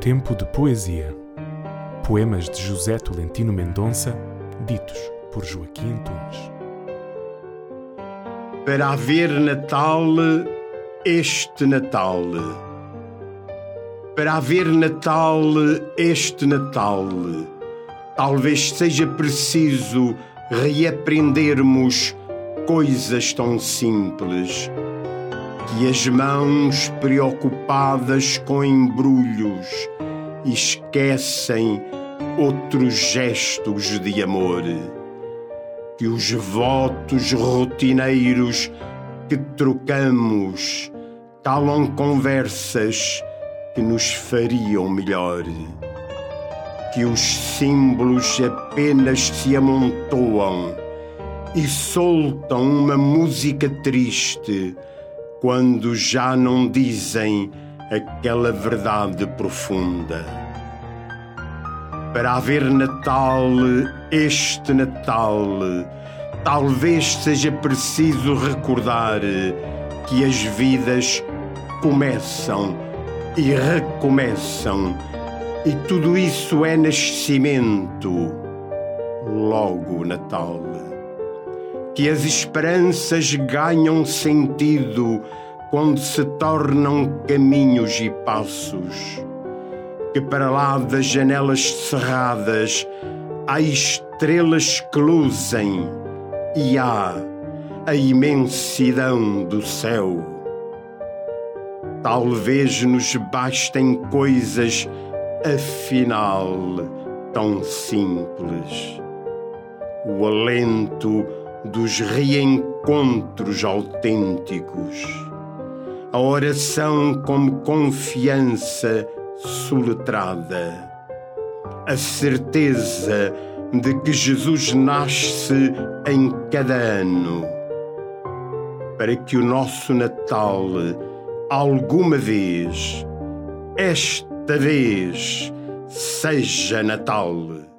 Tempo de Poesia. Poemas de José Tolentino Mendonça, ditos por Joaquim Antunes. Para haver Natal, este Natal. Para haver Natal, este Natal. Talvez seja preciso reaprendermos coisas tão simples que as mãos preocupadas com embrulhos esquecem outros gestos de amor, que os votos rotineiros que trocamos calam conversas que nos fariam melhor, que os símbolos apenas se amontoam e soltam uma música triste quando já não dizem aquela verdade profunda. Para haver Natal, este Natal, talvez seja preciso recordar que as vidas começam e recomeçam, e tudo isso é nascimento, logo Natal que as esperanças ganham sentido quando se tornam caminhos e passos, que para lá das janelas cerradas há estrelas que luzem e há a imensidão do céu. Talvez nos bastem coisas afinal tão simples. O alento dos reencontros autênticos. A oração como confiança soletrada. A certeza de que Jesus nasce em cada ano. Para que o nosso Natal, alguma vez, esta vez, seja Natal.